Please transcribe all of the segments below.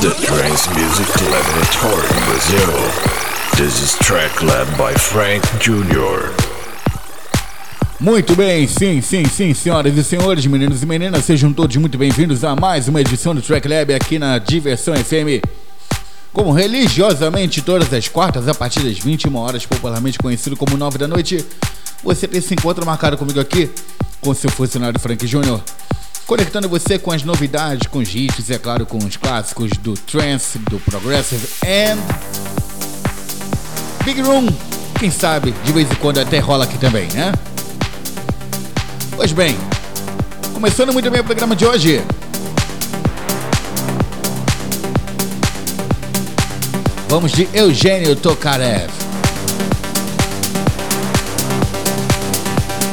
the Trance Music Laboratory Brazil. This is track led by Frank Jr. Muito bem, sim, sim, sim, senhoras e senhores, meninos e meninas, sejam todos muito bem-vindos a mais uma edição do Track Lab aqui na Diversão FM. Como religiosamente todas as quartas, a partir das 21 horas, popularmente conhecido como 9 da noite, você tem esse encontro marcado comigo aqui, com seu funcionário Frank Jr., conectando você com as novidades, com os hits, e é claro, com os clássicos do trance, do progressive and Big Room. Quem sabe, de vez em quando até rola aqui também, né? Pois bem, começando muito bem o programa de hoje. Vamos de Eugênio Tokarev.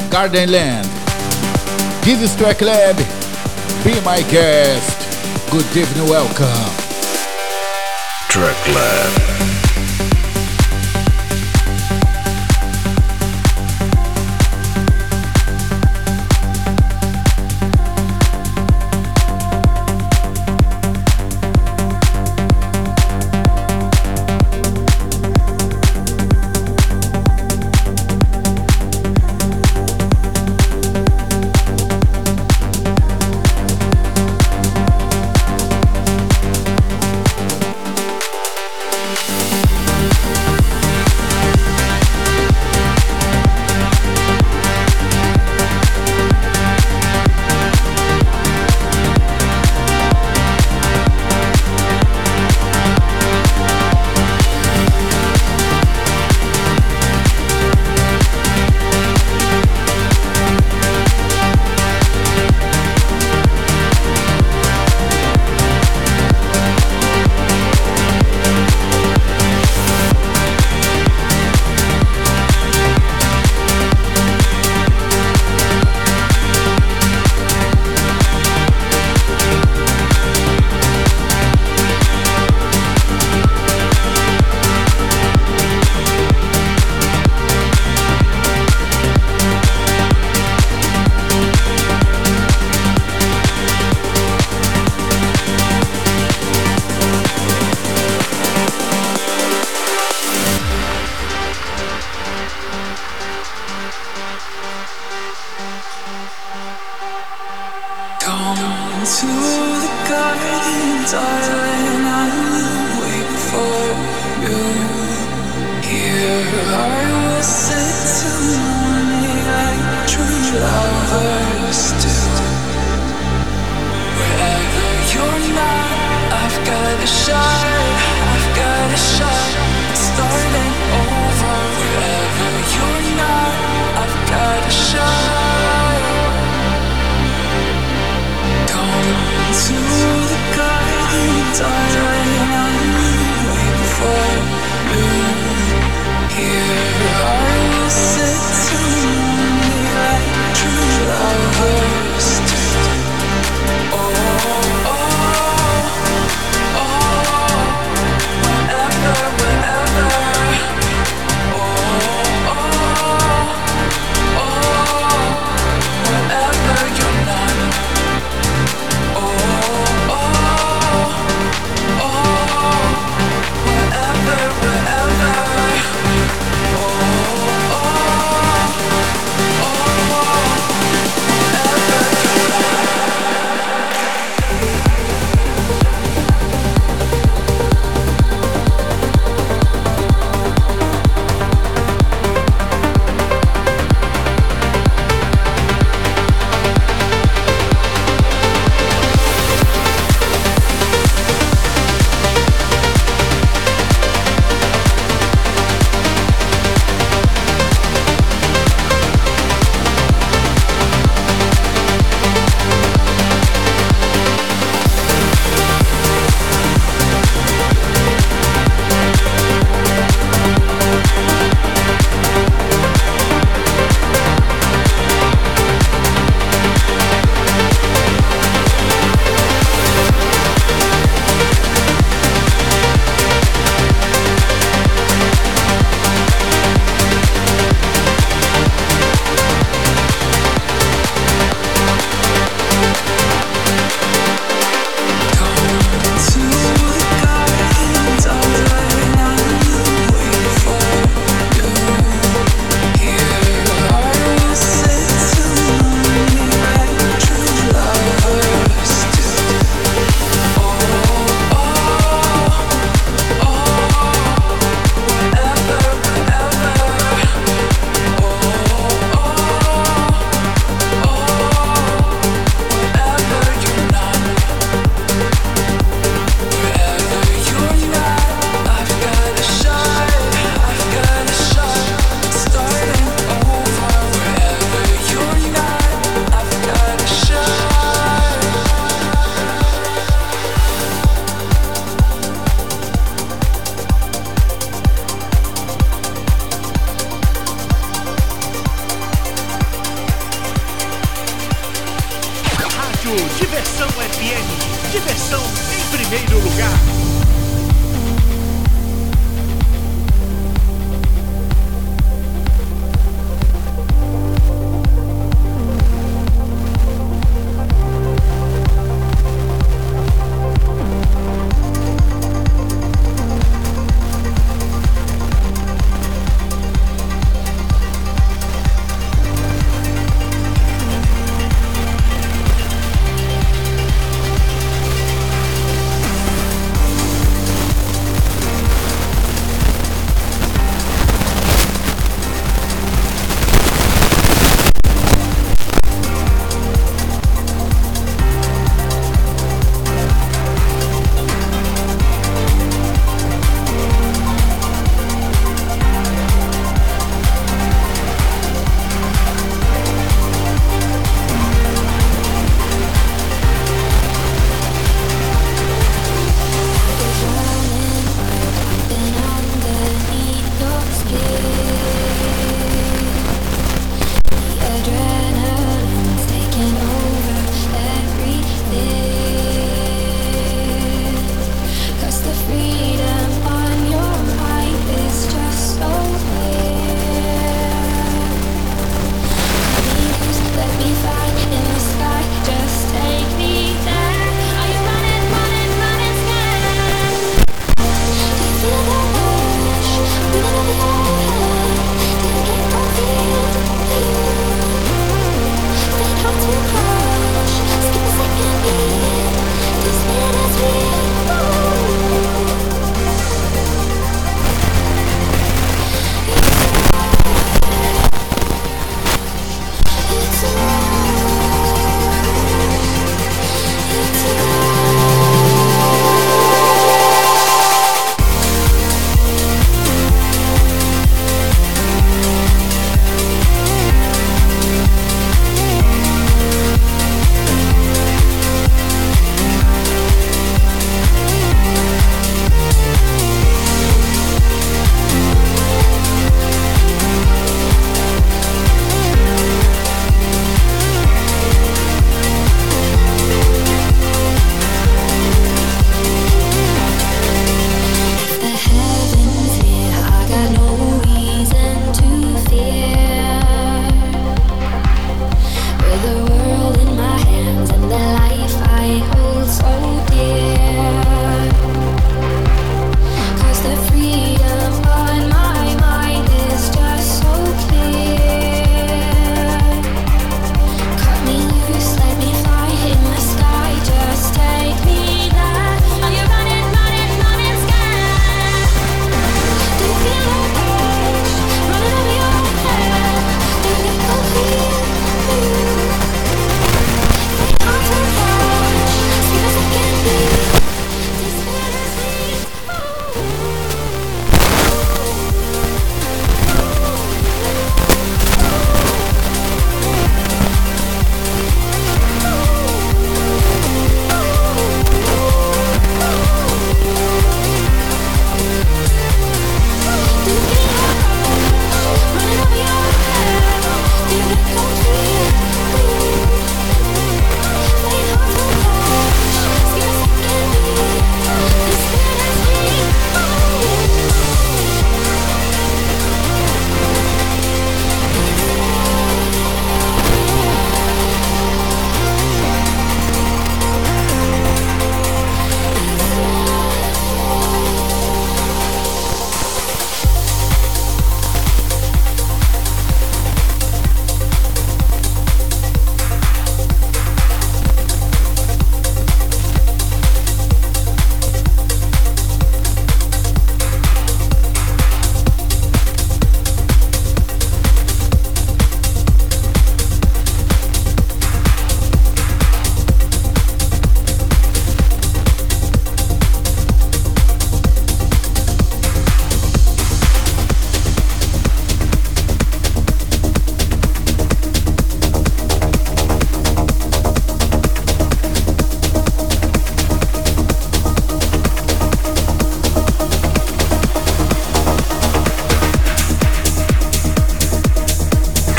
Gardenland. This is Track Lab. Be my guest. Good evening, welcome. Track Lab.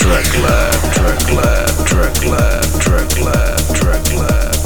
track lab, track lab, track lab, track lab, track lab.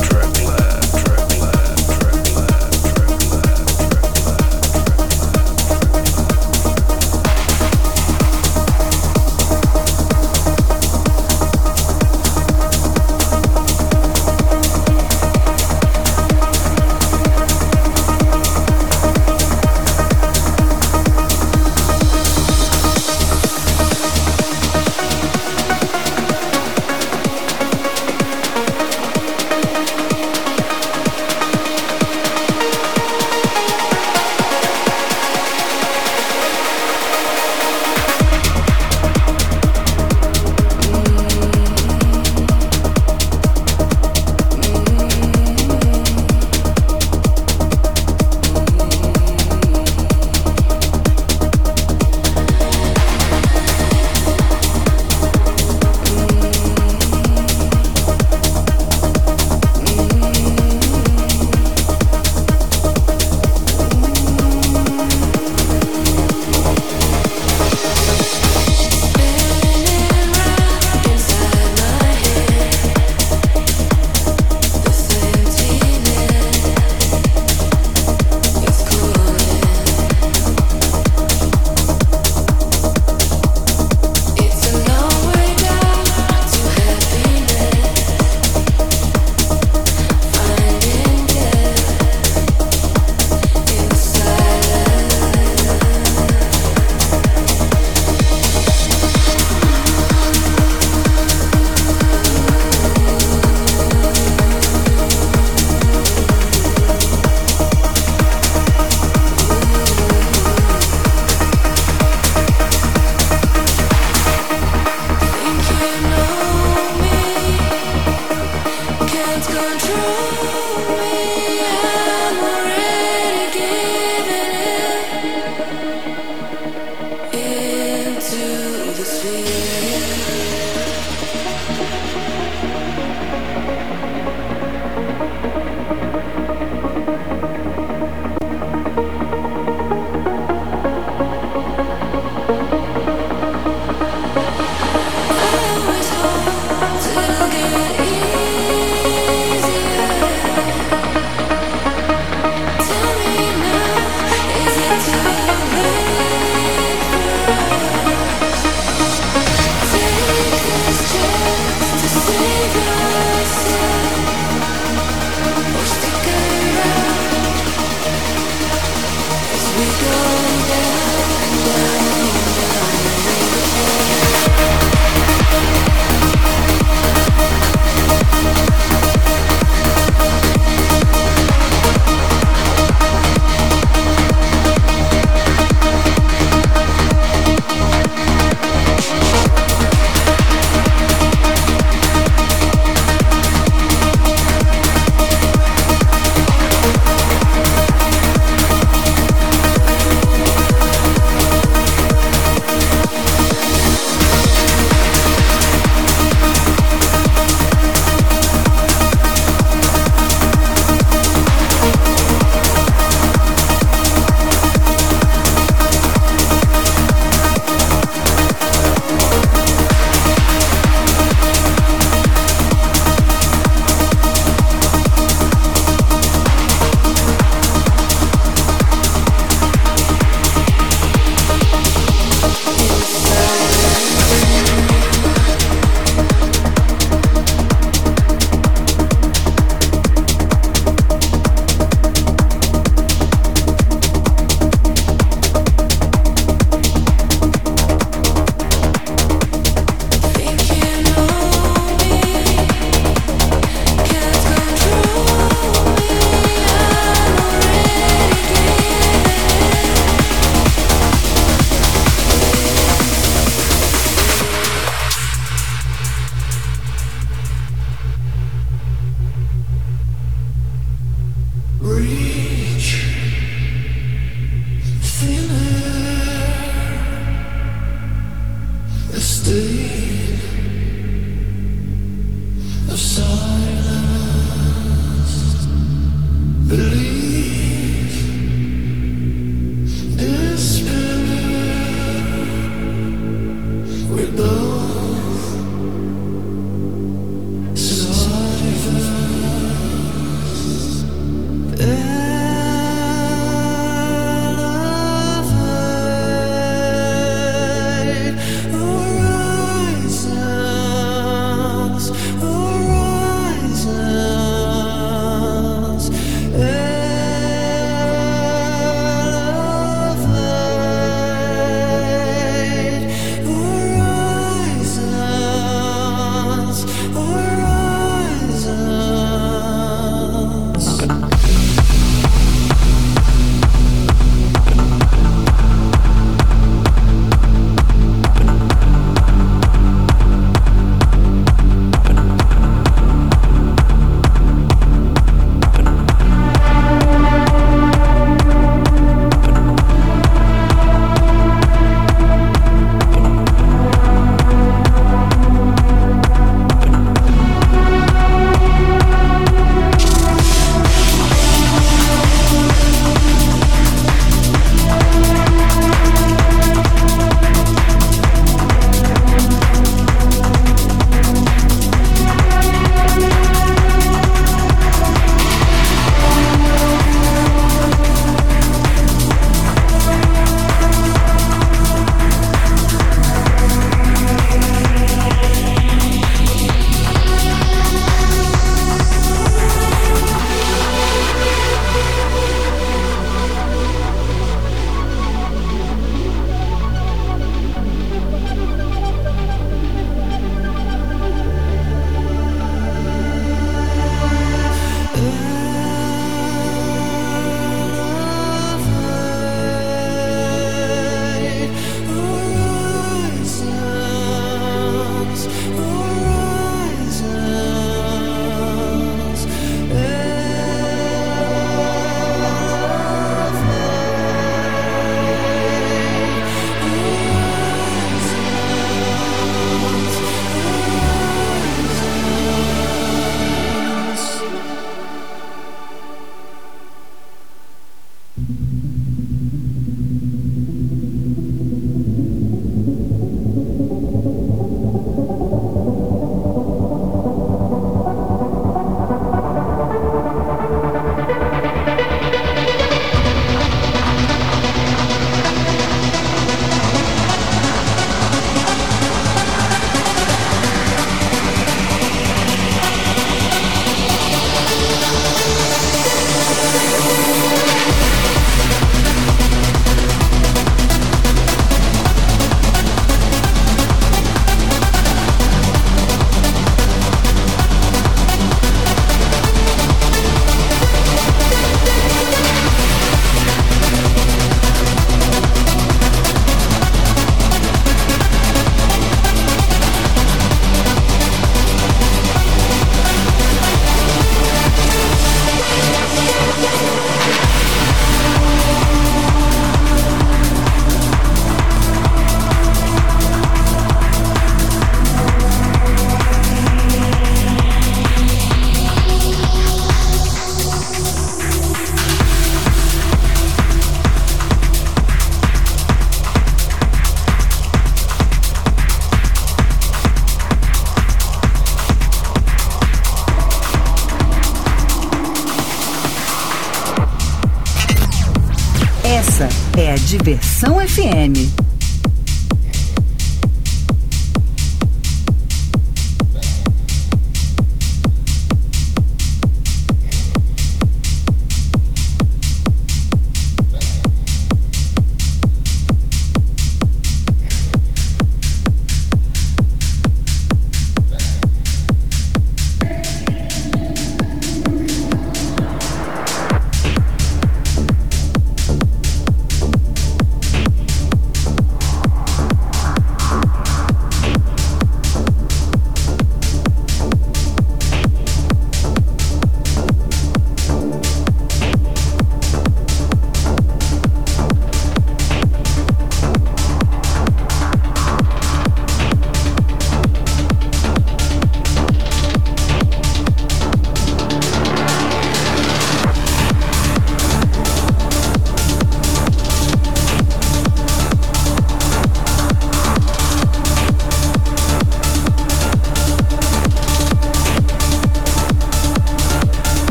FM.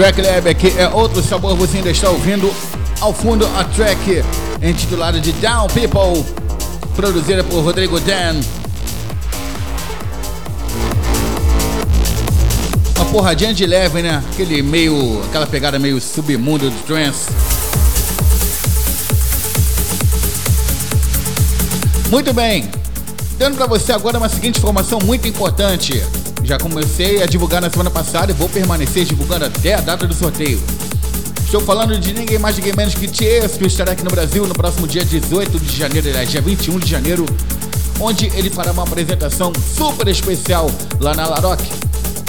Track Lab aqui é outro sabor, você ainda está ouvindo ao fundo a track intitulada de Down People, produzida por Rodrigo Dan. Uma porradinha de leve, né? Aquele meio. aquela pegada meio submundo do trance. Muito bem, dando para você agora uma seguinte informação muito importante. Já comecei a divulgar na semana passada e vou permanecer divulgando até a data do sorteio. Estou falando de ninguém mais, ninguém menos que Tiesto, estará aqui no Brasil no próximo dia 18 de janeiro, aliás, dia 21 de janeiro, onde ele fará uma apresentação super especial lá na Laroque.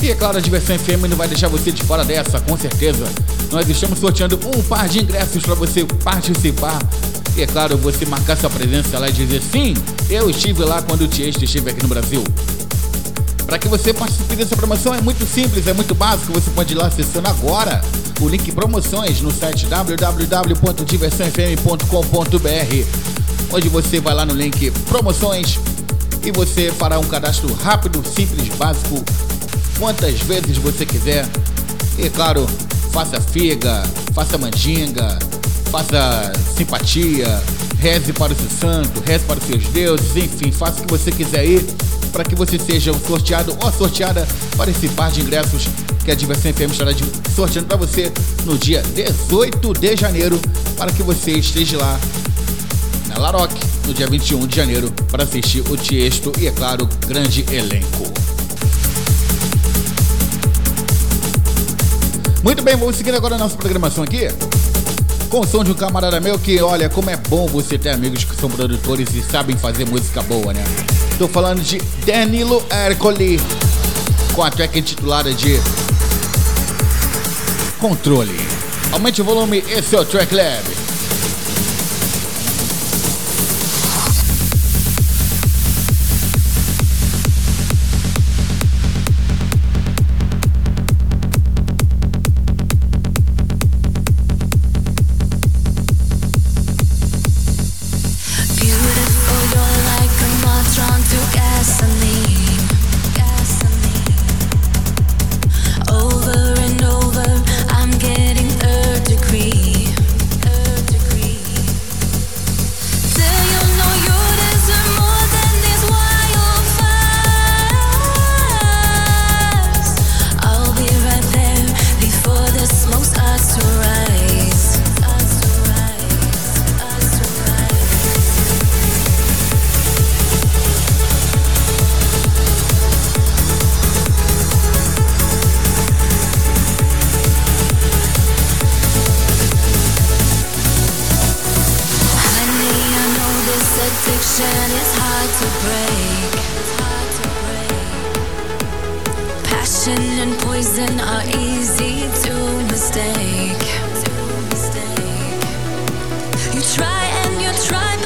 E é claro, a Diversão FM não vai deixar você de fora dessa, com certeza. Nós estamos sorteando um par de ingressos para você participar. E é claro, você marcar sua presença lá e dizer sim, eu estive lá quando o Tiesto esteve aqui no Brasil. Para que você participe dessa promoção é muito simples, é muito básico. Você pode ir lá acessando agora o link promoções no site www.diversãofm.com.br, onde você vai lá no link promoções e você fará um cadastro rápido, simples, básico, quantas vezes você quiser. E claro, faça figa, faça mandinga, faça simpatia, reze para o seu santo, reze para os seus deuses, enfim, faça o que você quiser ir para que você seja um sorteado ou sorteada para esse par de ingressos que a Diversão FM estará sorteando para você no dia 18 de janeiro, para que você esteja lá na Laroque no dia 21 de janeiro para assistir o Tiesto e, é claro, grande elenco. Muito bem, vamos seguir agora a nossa programação aqui. Com o som de um camarada meu que, olha, como é bom você ter amigos que são produtores e sabem fazer música boa, né? Tô falando de Danilo Ercoli, com a track intitulada de Controle. Aumente o volume, esse é o Track Lab. And poison are easy to mistake. You try and you try.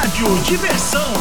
Rádio Diversão.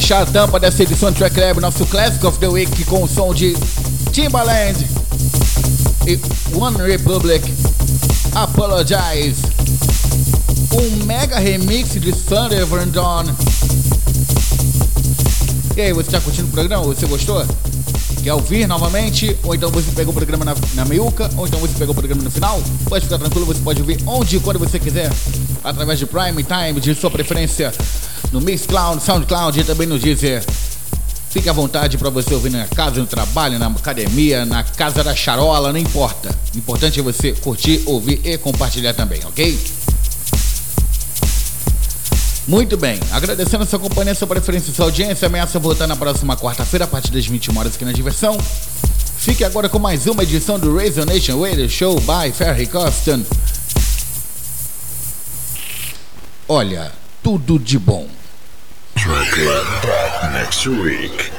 Fechar a tampa dessa edição do Track Lab, nosso Classic of the Week com o som de Timbaland e One Republic Apologize. Um mega remix de Thunder Van Dawn. E aí, você tá curtindo o programa? Você gostou? Quer ouvir novamente? Ou então você pegou o programa na, na meiuca? Ou então você pegou o programa no final? Pode ficar tranquilo, você pode ouvir onde e quando você quiser. Através de Prime Time, de sua preferência. No Mixcloud, Soundcloud e também no Deezer. Fique à vontade para você ouvir na casa, no trabalho, na academia, na casa da charola, não importa. O importante é você curtir, ouvir e compartilhar também, ok? Muito bem, agradecendo a sua companhia, sua preferência e sua audiência. Ameaça voltar na próxima quarta-feira a partir das 21 horas aqui na Diversão. Fique agora com mais uma edição do Razor Nation Radio Show by Ferry Coston. Olha, tudo de bom. Track Lab back next week.